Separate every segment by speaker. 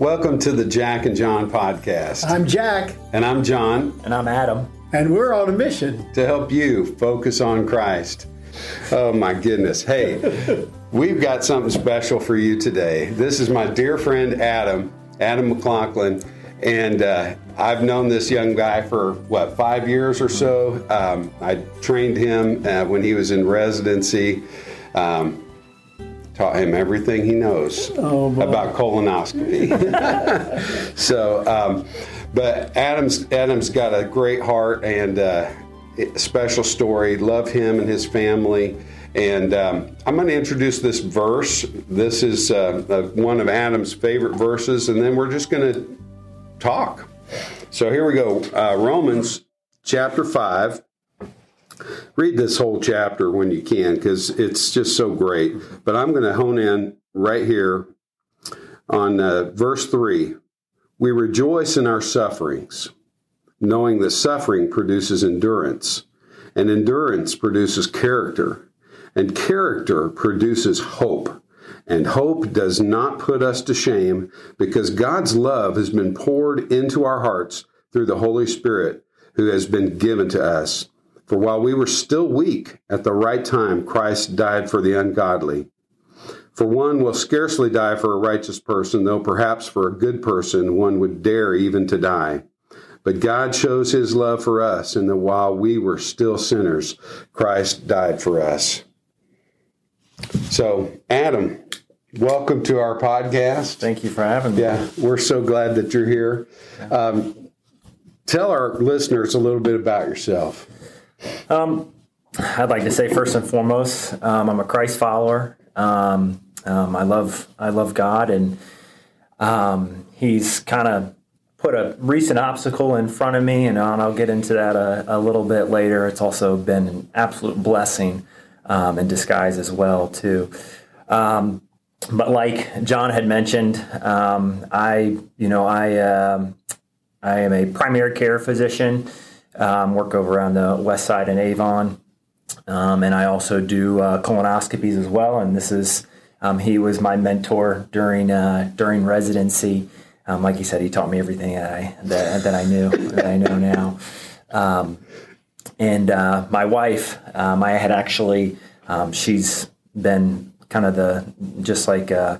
Speaker 1: Welcome to the Jack and John podcast.
Speaker 2: I'm Jack,
Speaker 1: and I'm John,
Speaker 3: And I'm Adam.
Speaker 2: and we're on a mission.
Speaker 1: to help you focus on Christ. Oh my goodness. Hey, we've got something special for you today. This is my dear friend Adam, Adam McLaughlin. And uh, I've known this young guy for what, five years or so. Um, I trained him uh, when he was in residency. Um, taught him everything he knows about colonoscopy. so, um, but Adam's Adam's got a great heart and uh, a special story. Love him and his family. And um, I'm going to introduce this verse. This is uh, one of Adam's favorite verses, and then we're just going to talk. So here we go. Uh, Romans chapter five read this whole chapter when you can because it's just so great. But I'm going to hone in right here on uh, verse 3. We rejoice in our sufferings, knowing that suffering produces endurance, and endurance produces character, and character produces hope. And hope does not put us to shame because God's love has been poured into our hearts through the Holy Spirit who has been given to us. For while we were still weak, at the right time Christ died for the ungodly. For one will scarcely die for a righteous person, though perhaps for a good person one would dare even to die. But God shows his love for us, in that while we were still sinners, Christ died for us. So, Adam, welcome to our podcast.
Speaker 3: Thank you for having me.
Speaker 1: Yeah, we're so glad that you're here. Um, tell our listeners a little bit about yourself.
Speaker 3: Um, I'd like to say first and foremost, um, I'm a Christ follower. Um, um, I love I love God, and um, He's kind of put a recent obstacle in front of me, and I'll get into that a, a little bit later. It's also been an absolute blessing um, in disguise as well, too. Um, but like John had mentioned, um, I you know I I am a primary care physician. Um, work over on the west side in Avon, um, and I also do uh, colonoscopies as well. And this is um, he was my mentor during uh, during residency. Um, like he said, he taught me everything that I that, that I knew that I know now. Um, and uh, my wife, I had actually, um, she's been kind of the just like uh,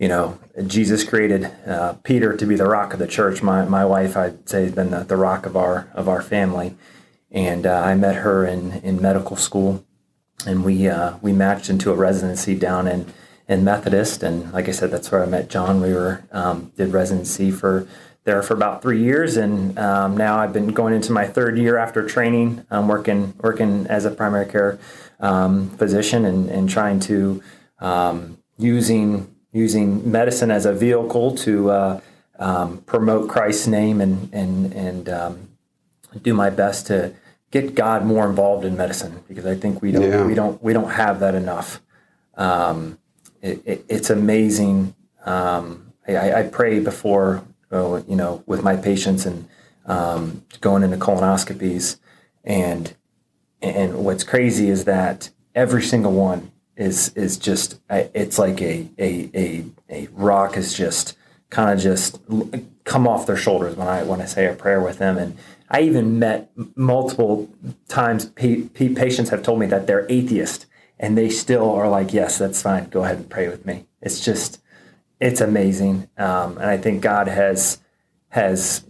Speaker 3: you know Jesus created uh, Peter to be the rock of the church. My my wife, I'd say, has been the, the rock of our of our family. And uh, I met her in in medical school, and we uh, we matched into a residency down in in Methodist. And like I said, that's where I met John. We were um, did residency for there for about three years, and um, now I've been going into my third year after training. I'm working working as a primary care um, physician and, and trying to um, using using medicine as a vehicle to uh, um, promote Christ's name and and and um, do my best to get God more involved in medicine because I think we don't
Speaker 1: Yeah.
Speaker 3: we don't we don't have that enough. Um, it, it, it's amazing. Um, I- I, pray before uh, you know with my patients and um, going into colonoscopies and and what's crazy is that every single one is is just it's like a a a, a rock is just kind of just come off their shoulders when I when I say a prayer with them. And I even met multiple times pa- pa- patients have told me that they're atheist and they still are like yes that's fine. Go ahead and pray with me. It's just it's amazing. Um, and I think God has has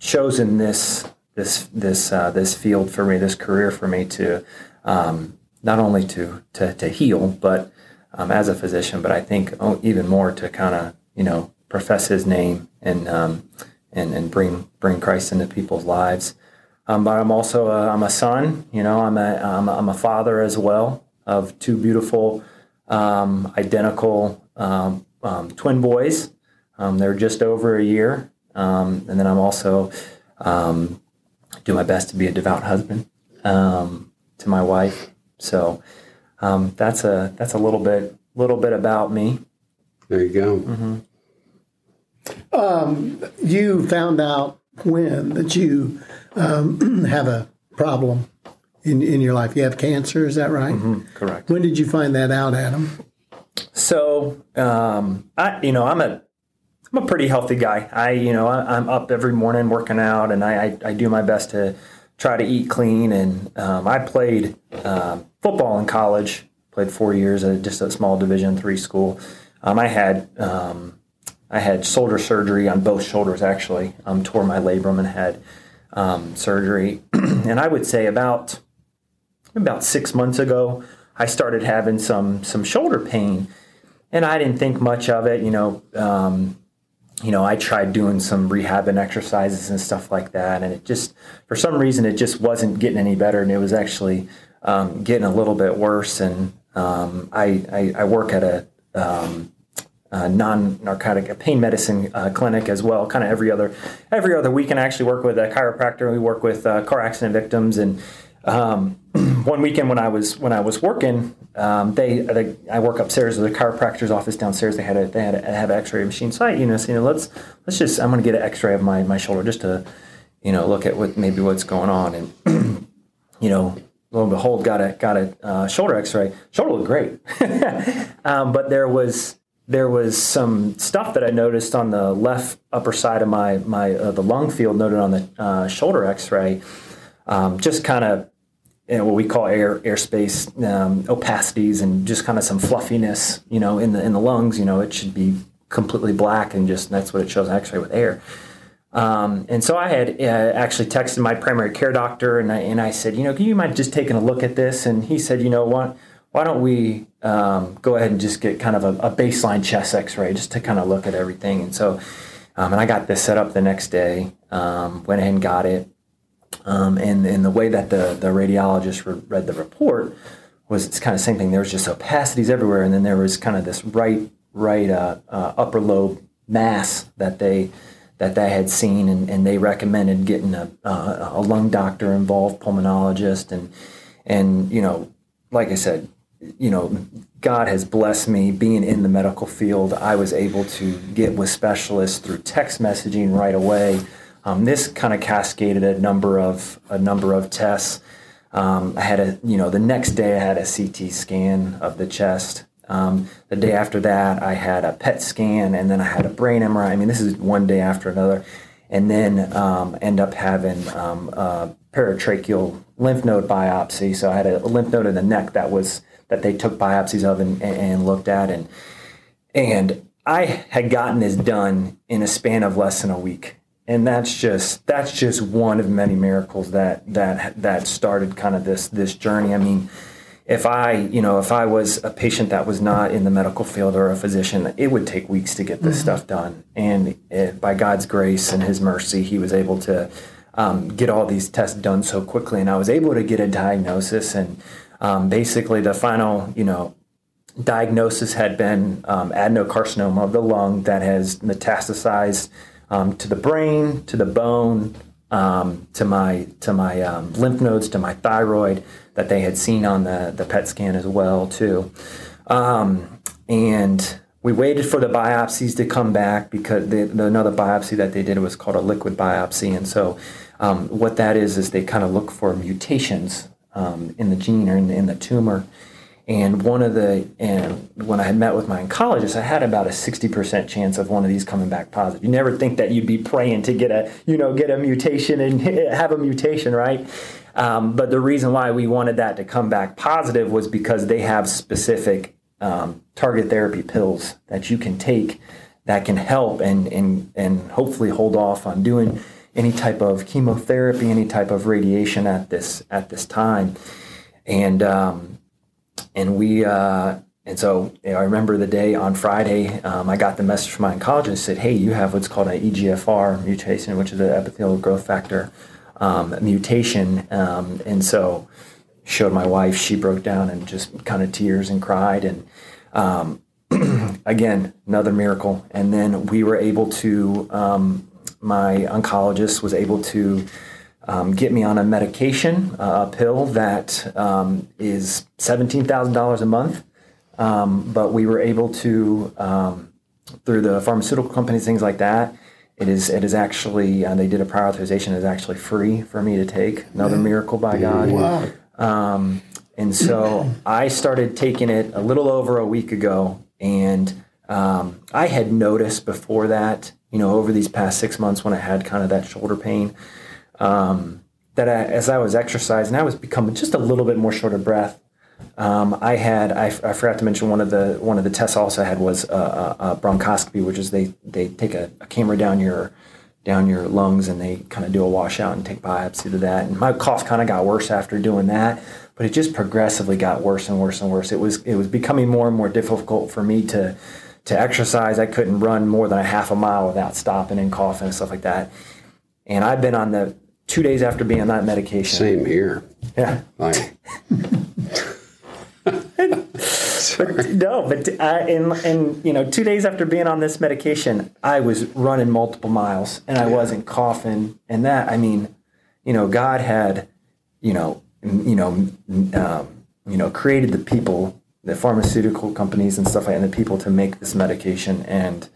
Speaker 3: chosen this this this uh, this field for me, this career for me to um, not only to to, to heal, but um, as a physician, but I think oh, even more to kind of you know profess His name and um, and and bring bring Christ into people's lives. Um, but I'm also a, I'm a son. You know, I'm a I'm a, I'm a father as well of two beautiful, um, identical um, um, twin boys. They're just over a year, and then I'm also do my best to be a devout husband to my wife. So um, that's a that's a little bit little bit about me.
Speaker 1: There you go.
Speaker 2: You found out when that you um, have a problem in, in your life. You have cancer, is that right?
Speaker 3: Correct.
Speaker 2: When did you find that out, Adam?
Speaker 3: So um, I you know I'm a I'm a pretty healthy guy. I, you know, I, am up every morning working out, and I, I, I, do my best to try to eat clean. And um, I played uh, football in college. Played four years at just a small Division three school. Um, I had um, I had shoulder surgery on both shoulders. Actually, um, tore my labrum and had um, surgery. and I would say about about six months ago, I started having some some shoulder pain, and I didn't think much of it. You know, um, you know, I tried doing some rehab and exercises and stuff like that, and it just, for some reason, it just wasn't getting any better, and it was actually um, getting a little bit worse. And um, I, I, I, work at a, um, a non-narcotic a pain medicine uh, clinic as well, kind of every other every other week, and I actually work with a chiropractor. We work with uh, car accident victims and um, one weekend when I was when I was working, um, they, I work upstairs at the chiropractor's office downstairs. They had a they had a, have an X-ray machine site. You know, so, you know, let's let's just I'm going to get an X-ray of my my shoulder just to you know look at what maybe what's going on and you know lo and behold got a got a uh, shoulder X-ray. Shoulder looked great, um, but there was there was some stuff that I noticed on the left upper side of my my uh, the lung field noted on the uh, shoulder X-ray. Um, just kind of you know, what we call air airspace um, opacities and just kind of some fluffiness, you know, in the in the lungs. You know, it should be completely black and just that's what it shows X-ray with air. Um, and so I had uh, actually texted my primary care doctor and I, and I said, you know, you mind just taking a look at this? And he said, you know what, why don't we um, go ahead and just get kind of a, a, baseline chest X-ray just to kind of look at everything. And so, um, and I got this set up the next day, um, went ahead and got it. Um, and, and the way that the, the radiologist re- read the report was it's kind of the same thing. There was just opacities everywhere, and then there was kind of this right right uh, uh, upper lobe mass that they that they had seen, and, and they recommended getting a, uh, a lung doctor involved, pulmonologist, and and you know, like I said, you know, God has blessed me being in the medical field. I was able to get with specialists through text messaging right away um, this kind of cascaded a number of a number of tests. Um, I had a you know the next day I had a CT scan of the chest. Um, the day after that I had a PET scan, and then I had a brain MRI. I mean, this is one day after another, and then um, end up having um, a paratracheal lymph node biopsy. So I had a lymph node in the neck that was that they took biopsies of and, and looked at, and and I had gotten this done in a span of less than a week and that's just that's just one of many miracles that that that started kind of this this journey. I mean, if I you know if I was a patient that was not in the medical field or a physician, it would take weeks to get this mm-hmm. stuff done. And it, by God's grace and His mercy, He was able to um, get all these tests done so quickly, and I was able to get a diagnosis. And um, basically, the final you know diagnosis had been um, adenocarcinoma of the lung that has metastasized um, to the brain, to the bone, um, to my to my um, lymph nodes, to my thyroid that they had seen on the the PET scan as well too, um, and we waited for the biopsies to come back because the, the, another biopsy that they did was called a liquid biopsy, and so um, what that is is they kind of look for mutations um, in the gene or in, in the tumor and one of the, and when I had met with my oncologist, I had about a 60% chance of one of these coming back positive. You never think that you'd be praying to get a, you know, get a mutation and have a mutation, right? Um, but the reason why we wanted that to come back positive was because they have specific um, target therapy pills that you can take that can help and, and, and hopefully hold off on doing any type of chemotherapy, any type of radiation at this, at this time. And, um, and we uh, and so you know, I remember the day on Friday, um, I got the message from my oncologist said, "Hey, you have what's called an EGFR mutation, which is an epithelial growth factor um, mutation." Um, and so showed my wife. She broke down and just kind of tears and cried. And um, again, another miracle. And then we were able to. Um, my oncologist was able to um, get me on a medication, uh, a pill that um, is $17,000 a month. Um, but we were able to, um, through the pharmaceutical companies, things like that, it is it is actually, uh, they did a prior authorization, it is actually free for me to take. Another miracle by God. Wow. Um, and so I started taking it a little over a week ago, and Um, I had noticed before that, you know, over these past six months when I had kind of that shoulder pain, um, that I, as I was exercising, I was becoming just a little bit more short of breath. Um, I had I, I, forgot to mention one of the one of the tests I also had was a, a, a bronchoscopy, which is they they take a, a, camera down your down your lungs and they kind of do a washout and take biopsy to that. And my cough kind of got worse after doing that, but it just progressively got worse and worse and worse. It was it was becoming more and more difficult for me to to exercise. I couldn't run more than a half a mile without stopping and coughing and stuff like that. And I've been on the two days after being on that medication.
Speaker 1: Same here.
Speaker 3: Yeah.
Speaker 1: Like,
Speaker 3: but, no, but uh, in, in you know two days after being on this medication, I was running multiple miles and I wasn't coughing. And that I mean, you know, God had, you know, you know, um, you know, created the people, the pharmaceutical companies and stuff like, and the people to make this medication. And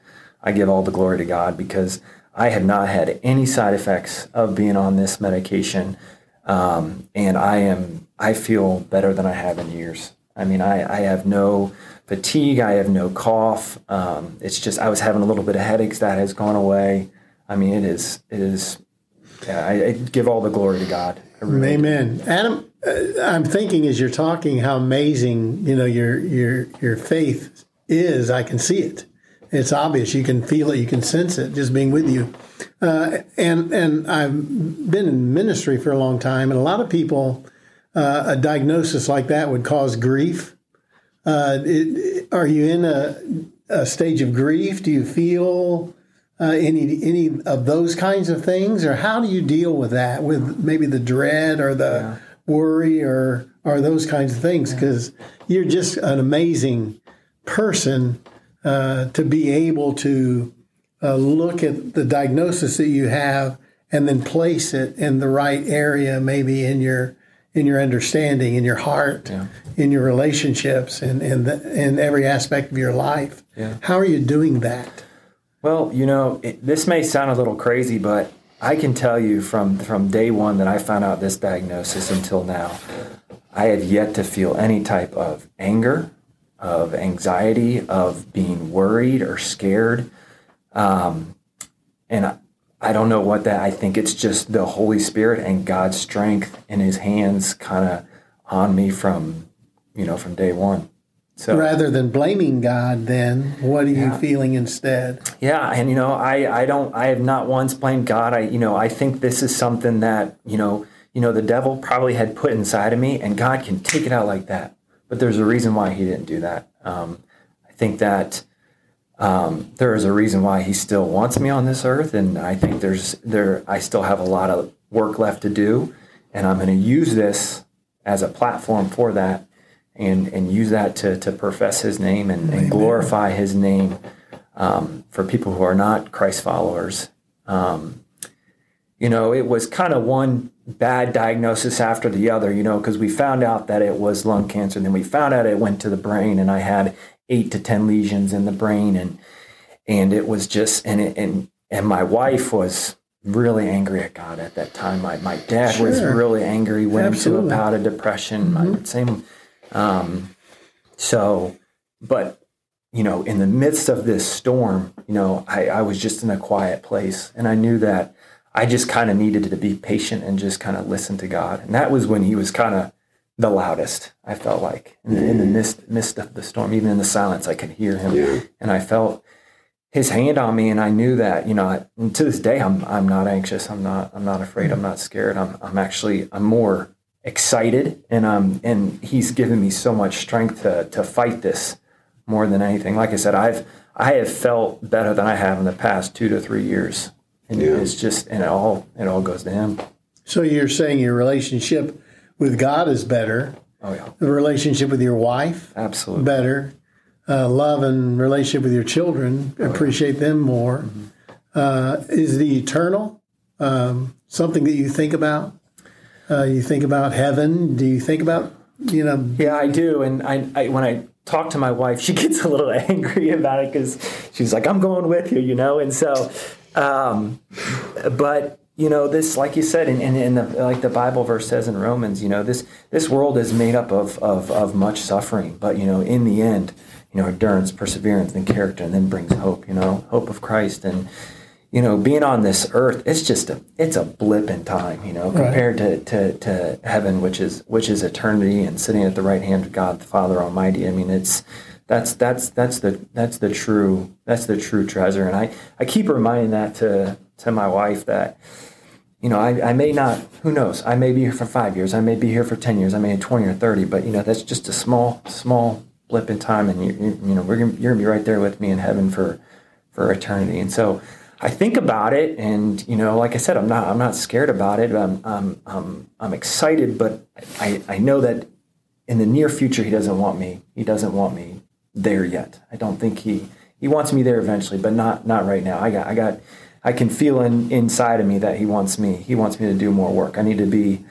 Speaker 3: I give all the glory to God because I had not had any side effects of being on this medication. Um, and I am, I feel better than I have in years. I mean, I, I have no fatigue. I have no cough. Um, it's just, I was having a little bit of headaches that has gone away. I mean, it is, it is, yeah, I, I give all the glory to God.
Speaker 2: Really Amen. Do. Adam, uh, I'm thinking as you're talking how amazing, you know, your, your, your faith is. I can see it it's obvious. You can feel it. You can sense it just being with you. Uh, and and I've been in ministry for a long time, and a lot of people, uh, a diagnosis like that would cause grief. Uh, it, are you in a, a, stage of grief? Do you feel uh, any any of those kinds of things, or how do you deal with that? With maybe the dread or the yeah. worry or or those kinds of things? Because yeah. you're just an amazing person uh, to be able to uh, look at the diagnosis that you have and then place it in the right area, maybe in your in your understanding, in your heart, yeah. in your relationships, and in, in every aspect of your life. Yeah. How are you doing that?
Speaker 3: Well, you know, it, this may sound a little crazy, but I can tell you from from day one that I found out this diagnosis until now, I have yet to feel any type of anger, of anxiety, of being worried or scared. Um, and I, I don't know what that, I think it's just the Holy Spirit and God's strength in his hands kind of on me from, you know, from day one.
Speaker 2: So rather than blaming God, then what are yeah. you feeling instead?
Speaker 3: Yeah, and you know, I I don't I have not once blamed God. I you know I think this is something that you know you know the devil probably had put inside of me, and God can take it out like that but there's a reason why he didn't do that. Um, I think that um, there is a reason why he still wants me on this earth, and I think there's there I still have a lot of work left to do, and I'm going to use this as a platform for that, and and use that to to profess His name and, and glorify His name um, for people who are not Christ followers. Um, you know, it was kind of one bad diagnosis after the other, you know, because we found out that it was lung cancer, and then we found out it went to the brain, and I had eight to ten lesions in the brain, and and it was just and it, and and my wife was really angry at God at that time. My my dad sure. was really angry, went Absolutely. into a bout of depression. Mm-hmm. My same, um, so, but you know, in the midst of this storm, you know, I, I was just in a quiet place, and I knew that I just kind of needed to be patient and just kind of listen to God. And that was when he was kind of the loudest, I felt like. In the, in the midst, midst of the storm, even in the silence, I could hear him. Yeah. And I felt his hand on me and I knew that, you know, to this day, I'm, I'm not anxious. I'm not, I'm not afraid. I'm not scared. I'm, I'm actually, I'm more excited and um, and he's given me so much strength to, to fight this more than anything. Like I said, I've, I have felt better than I have in the past two to three years and yeah. it's just and it all it all goes to him.
Speaker 2: So you're saying your relationship with God is better.
Speaker 3: Oh yeah.
Speaker 2: The relationship with your wife,
Speaker 3: absolutely
Speaker 2: better. Uh, love and relationship with your children, oh, appreciate yeah. them more. Mm-hmm. Uh, is the eternal um, something that you think about? Uh, you think about heaven? Do you think about you know?
Speaker 3: Yeah, I do. And I, I when I talk to my wife, she gets a little angry about it because she's like, "I'm going with you," you know. And so um, but you know this like you said in, in, in, the like the bible verse says in romans you know this this world is made up of, of of much suffering. But you know in the end you know endurance perseverance and character and then brings hope you know hope of christ. And you know being on this earth it's just a it's a blip in time you know compared right. to, to to heaven which is which is eternity and sitting at the right hand of god the father almighty. I mean it's that's that's that's the that's the true that's the true treasure and i i keep reminding that to to my wife that you know, I, I may not, who knows, I may be here for five years, I may be here for 10 years, I may be 20 or 30, but, you know, that's just a small, small blip in time. And, you, you, you know, we're gonna, you're to be right there with me in heaven for, for eternity. And so I think about it and, you know, like I said, I'm not, I'm not scared about it. I'm, I'm, I'm, I'm excited, but I, I know that in the near future, he doesn't want me, he doesn't want me there yet. I don't think he, he wants me there eventually, but not, not right now. I got, I got, I can feel in, inside of me that he wants me. He wants me to do more work. I need to be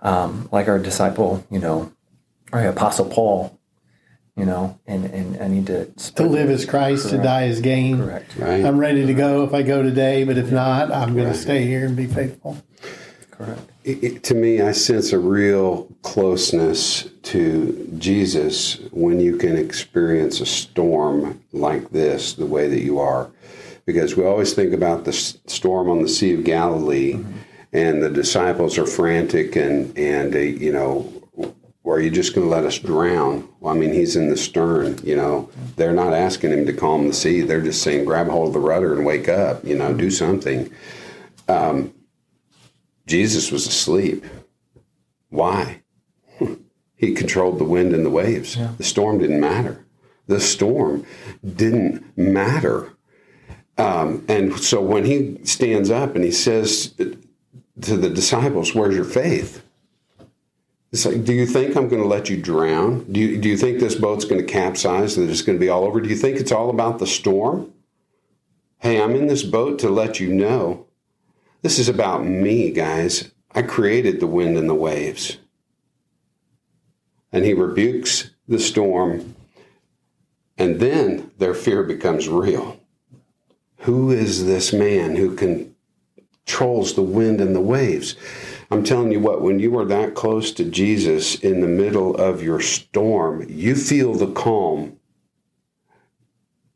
Speaker 3: um, like our disciple, you know, or Apostle Paul, you know, and, and I need to
Speaker 2: to live as Christ, Correct. to die as gain.
Speaker 3: Correct.
Speaker 2: Right. I'm ready to go if I go today, but if not, I'm going right. to stay here and be faithful.
Speaker 3: Correct.
Speaker 1: It, to me, I sense a real closeness to Jesus when you can experience a storm like this, the way that you are because we always think about the storm on the Sea of Galilee, mm-hmm. and the disciples are frantic and and uh, you know. Are you just going to let us drown? Well, I mean, he's in the stern. You know, they're not asking him to calm the sea. They're just saying, grab hold of the rudder and wake up. You know, do something. Um, Jesus was asleep. Why? he controlled the wind and the waves. Yeah. The storm didn't matter. The storm didn't matter. Um, and so when he stands up and he says to the disciples, Where's your faith? It's like, do you think I'm going to let you drown? Do you, do you think this boat's going to capsize, that it's going to be all over? Do you think it's all about the storm? Hey, I'm in this boat to let you know this is about me, guys. I created the wind and the waves. And he rebukes the storm, and then their fear becomes real. Who is this man who controls the wind and the waves? I'm telling you what, when you are that close to Jesus in the middle of your storm, you feel the calm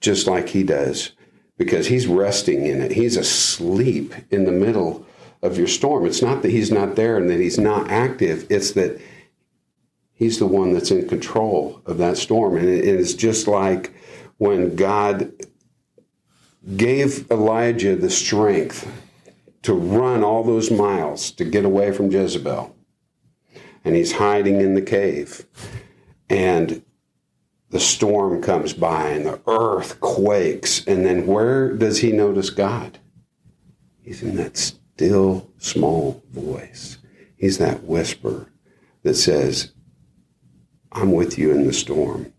Speaker 1: just like he does because he's resting in it. He's asleep in the middle of your storm. It's not that he's not there and that he's not active, it's that he's the one that's in control of that storm. And it's just like when God gave Elijah the strength to run all those miles to get away from Jezebel. And he's hiding in the cave. And the storm comes by and the earth quakes. And then where does he notice God? He's in that still small voice. He's that whisper that says, I'm with you in the storm.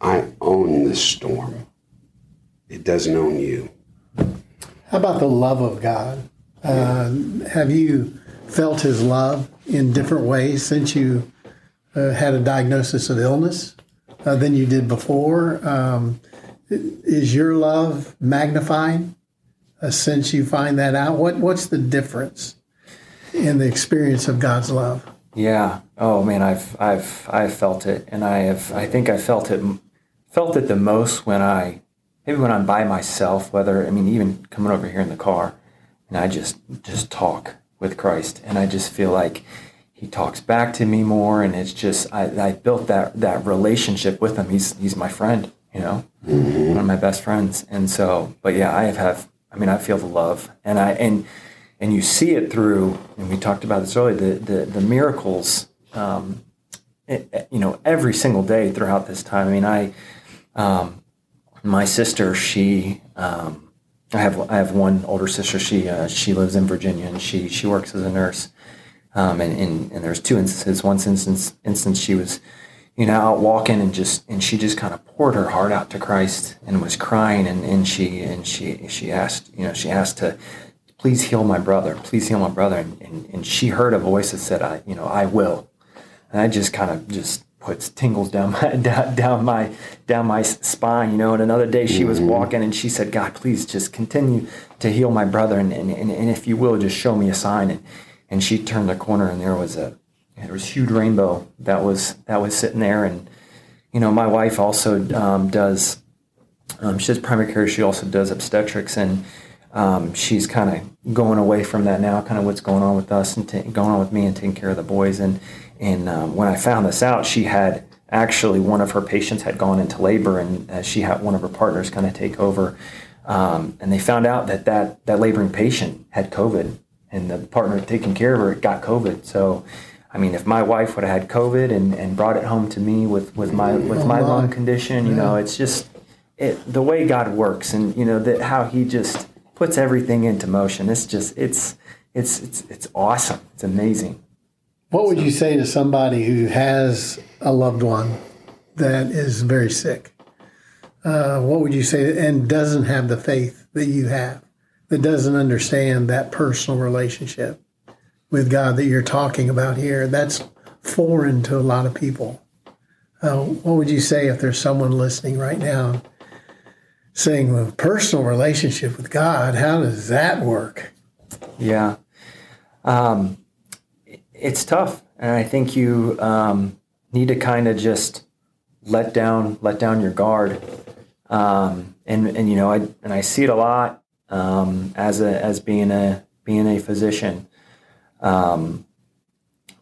Speaker 1: I own this storm. It doesn't own you.
Speaker 2: How about the love of God? Uh, have you felt His love in different ways since you had a diagnosis of illness uh, than you did before? Um, is your love magnifying uh, since you find that out? What What's the difference in the experience of God's love?
Speaker 3: Yeah. Oh man, I've I've I've felt it, and I have. I think I felt it felt it the most when I maybe when I'm by myself, whether I mean even coming over here in the car, and I just just talk with Christ, and I just feel like He talks back to me more, and it's just I, I built that that relationship with Him. He's He's my friend, you know, mm-hmm. one of my best friends, and so. But yeah, I have have I mean I feel the love, and I and and you see it through, and we talked about this earlier, the the, the miracles. Um, it, you know, every single day throughout this time. I mean, I um, my sister, she, um, I have I have one older sister. She uh, she lives in Virginia and she she works as a nurse. Um, and, and and there's two instances. One instance instance she was, you know, out walking and just and she just kind of poured her heart out to Christ and was crying and, and she and she she asked you know she asked to please heal my brother please heal my brother and, and, and she heard a voice that said I you know I will and I just kind of just puts tingles down my down, down my down my spine you know and another day she was mm-hmm. walking and she said god please just continue to heal my brother, and, and, and if you will, just show me a sign. And, and she turned the corner, and there was a there was a huge rainbow that was that was sitting there. And you know, my wife also um, does. Um, she does primary care. She also does obstetrics, and um, she's kind of going away from that now. Kind of what's going on with us and t- going on with me and taking care of the boys. And and um, when I found this out, she had actually one of her patients had gone into labor, and uh, she had one of her partners kind of take over. Um, and they found out that, that that laboring patient had COVID, and the partner taking care of her got COVID. So, I mean, if my wife would have had COVID and, and brought it home to me with, with my with my lung condition, you know, it's just it the way God works, and you know that how He just puts everything into motion. It's just it's it's it's it's awesome. It's amazing.
Speaker 2: What would you say to somebody who has a loved one that is very sick? Uh, what would you say and doesn't have the faith that you have, that doesn't understand that personal relationship with God that you're talking about here? That's foreign to a lot of people. Uh, what would you say if there's someone listening right now saying, well, personal relationship with God, how does that work?
Speaker 3: Yeah. Um, it's tough, and I think you um, need to kind of just let down let down your guard. Um, and and you know, I and I see it a lot um, as a as being a being a physician. Um,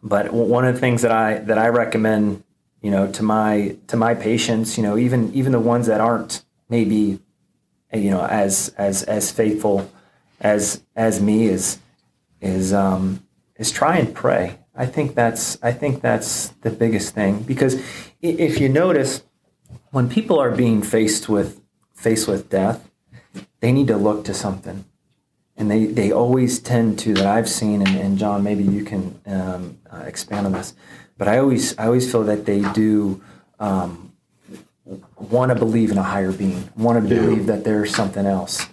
Speaker 3: but one of the things that I that I recommend, you know, to my to my patients, you know, even even the ones that aren't maybe, you know, as as as faithful as as me is is um, is try and pray. I think that's I think that's the biggest thing because if you notice when people are being faced with faced with death, they need to look to something, and they they always tend to that I've seen and, and John maybe you can um, uh, expand on this, but I always I always feel that they do. Um, want to believe in a higher being, want to believe that there's something else.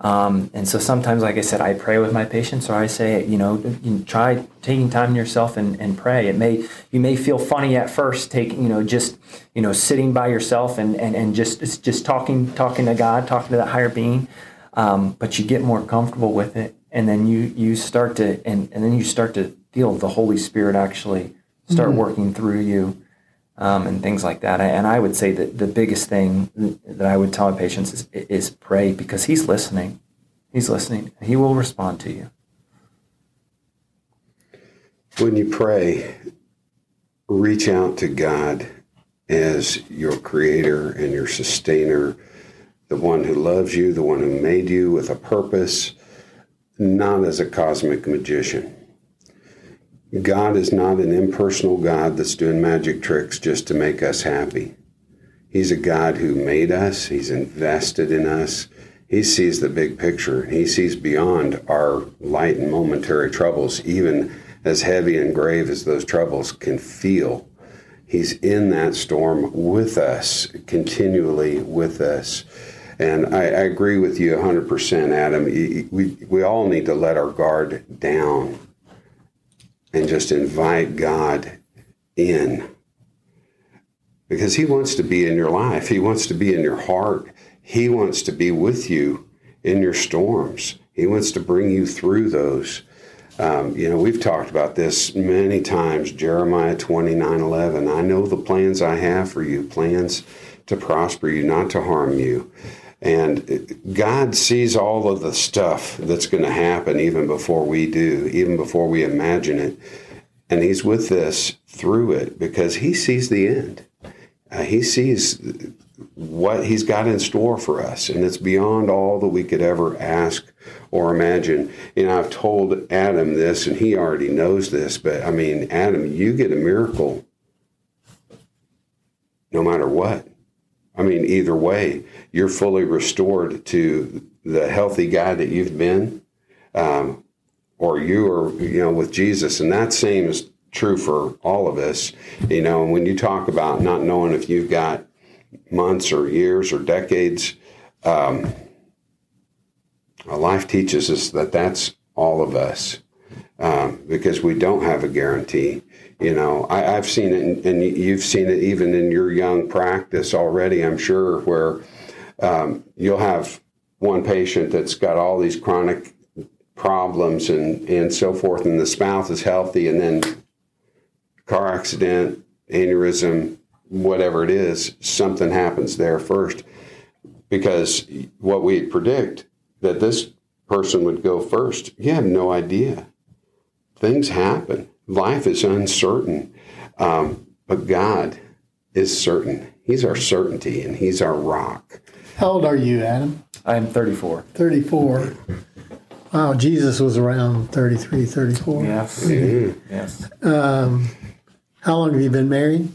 Speaker 3: Um, and so sometimes, like I said, I pray with my patients, or I say, you know, try taking time yourself and, and pray. It may you may feel funny at first, taking you know just you know sitting by yourself and and, and just just talking talking to God, talking to that higher being. Um, but you get more comfortable with it, and then you you start to and, and then you start to feel the Holy Spirit actually start mm-hmm. working through you um, and things like that. And I would say that the biggest thing that I would tell patients is, is pray because He's listening. He's listening. He will respond to you.
Speaker 1: When you pray, reach out to God as your creator and your sustainer, the one who loves you, the one who made you with a purpose, not as a cosmic magician. God is not an impersonal God that's doing magic tricks just to make us happy. He's a God who made us, He's invested in us. He sees the big picture. He sees beyond our light and momentary troubles, even as heavy and grave as those troubles can feel. He's in that storm with us, continually with us. And I, I agree with you 100%, Adam. We, we all need to let our guard down and just invite God in because He wants to be in your life. He wants to be in your heart. He wants to be with you in your storms. He wants to bring you through those. Um, you know, we've talked about this many times. Jeremiah 29 11. I know the plans I have for you, plans to prosper you, not to harm you. And God sees all of the stuff that's going to happen even before we do, even before we imagine it. And He's with us through it because He sees the end. Uh, he sees what He's got in store for us, and it's beyond all that we could ever ask or imagine. Know, I've told Adam this, and he already knows this, but I mean, Adam, you get a miracle no matter what. I mean, either way, you're fully restored to the healthy guy that you've been, um, or you are, you know, with Jesus. And that same is true for all of us. You know, when you talk about not knowing if you've got months or years or decades, um, life teaches us that that's all of us um, because we don't have a guarantee. You know, I, have seen it, and you've seen it even in your young practice already. I'm sure where um, you'll have one patient that's got all these chronic problems and, and so forth, and the spouse is healthy, and then car accident, aneurysm, whatever it is, something happens there first. Because what we predict that this person would go first, you have no idea. Things happen. Life is uncertain, um, but God is certain. He's our certainty, and He's our rock.
Speaker 2: How old are you, Adam?
Speaker 3: I'm 34.
Speaker 2: 34. Wow, Jesus was around 33, 34.
Speaker 3: Yes. Mm-hmm. Yes.
Speaker 2: Um, how long have you been married?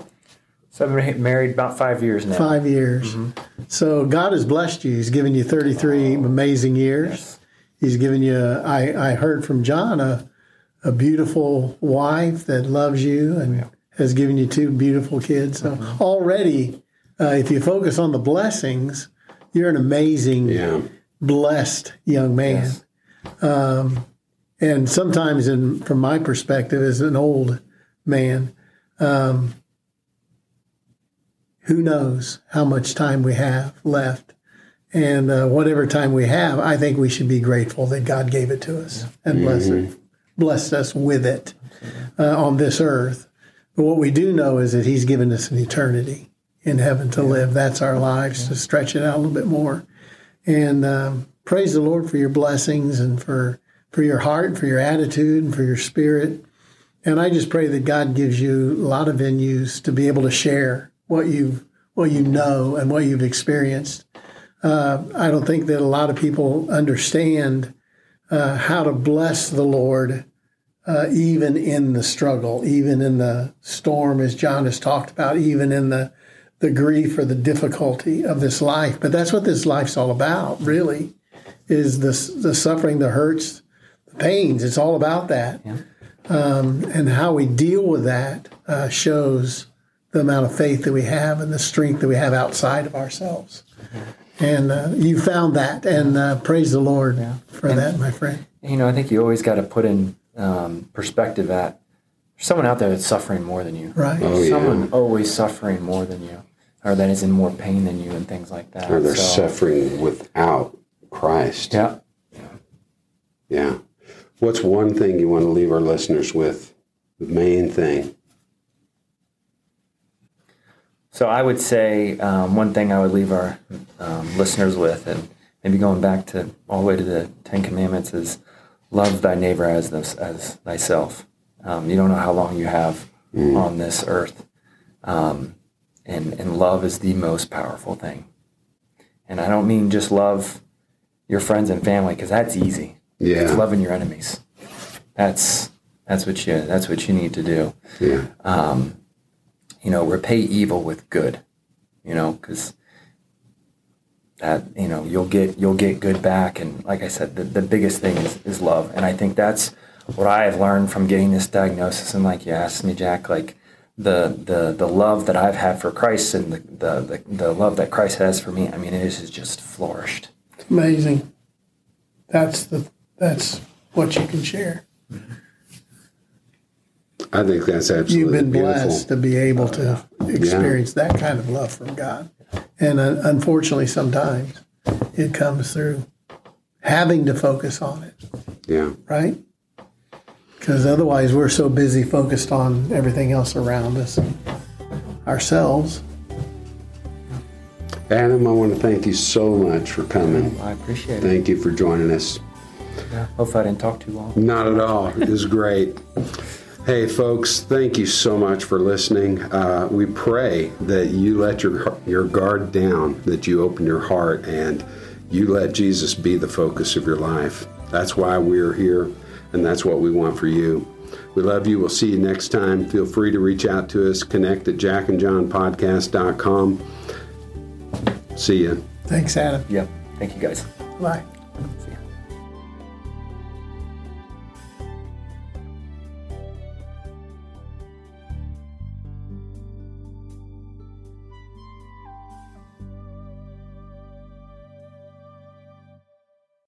Speaker 3: So I've been married about five years now.
Speaker 2: Five years. Mm-hmm. So God has blessed you. He's given you 33 amazing years. He's given you, I, I heard from John, a, a beautiful wife that loves you and has given you two beautiful kids. So already, uh, if you focus on the blessings, you're an amazing,
Speaker 1: Yeah.
Speaker 2: blessed young man. Um, and sometimes, in from my perspective, as an old man, um, who knows how much time we have left. And uh, whatever time we have, I think we should be grateful that God gave it to us and blessed, it, blessed us with it uh, on this earth. But what we do know is that He's given us an eternity in heaven to live. That's our lives to stretch it out a little bit more. And um, praise the Lord for your blessings and for for your heart, for your attitude, and for your spirit. And I just pray that God gives you a lot of venues to be able to share what you what you know and what you've experienced. Uh, I don't think that a lot of people understand uh, how to bless the Lord, uh, even in the struggle, even in the storm, as John has talked about, even in the the grief or the difficulty of this life. But that's what this life's all about, really, is the the suffering, the hurts, the pains. It's all about that Um, and how we deal with that uh, shows the amount of faith that we have and the strength that we have outside of ourselves. And uh, you found that, and uh, praise the Lord for that, my friend.
Speaker 3: You know, I think you always got to put in um, perspective that there's someone out there that's suffering more than you.
Speaker 2: Right?
Speaker 1: Oh, yeah.
Speaker 3: Someone always suffering more than you, or that is in more pain than you, and things like that.
Speaker 1: Or they're
Speaker 3: So,
Speaker 1: suffering without Christ.
Speaker 3: Yeah.
Speaker 1: Yeah. What's one thing you want to leave our listeners with? The main thing.
Speaker 3: So I would say um, one thing I would leave our um, listeners with, and maybe going back to all the way to the Ten Commandments, is love thy neighbor as this, as thyself. Um, you don't know how long you have on this earth, um, and and love is the most powerful thing. And I don't mean just love your friends and family because that's easy.
Speaker 1: Yeah.
Speaker 3: It's loving your enemies. That's that's what you that's what you need to do
Speaker 1: Yeah.
Speaker 3: you know, repay evil with good, you know, because that you know you'll get you'll get good back, and like I said, the, the biggest thing is, is love, and I think that's what I have learned from getting this diagnosis. And like you asked me, Jack, like the the the love that I've had for Christ and the the the, the love that Christ has for me, I mean, it has just flourished.
Speaker 2: it's Amazing. That's the that's what you can share.
Speaker 1: I think that's absolutely
Speaker 2: You've been
Speaker 1: beautiful.
Speaker 2: blessed to be able to uh, experience that kind of love from God. And uh, unfortunately, sometimes it comes through having to focus on it.
Speaker 1: Yeah.
Speaker 2: right? Because otherwise, we're so busy focused on everything else around us ourselves.
Speaker 1: Adam, I want to thank you so much for coming.
Speaker 3: I appreciate it.
Speaker 1: Thank you for joining us.
Speaker 3: Yeah. Hopefully, I didn't talk too long.
Speaker 1: Not at all. It was great. Hey, folks, thank you so much for listening. Uh, we pray that you let your your guard down, that you open your heart, and you let Jesus be the focus of your life. That's why we're here, and that's what we want for you. We love you. We'll see you next time. Feel free to reach out to us. Connect at jackandjohnpodcast.com. See you.
Speaker 2: Thanks, Adam.
Speaker 3: Yep. Thank you, guys.
Speaker 2: Bye.
Speaker 3: See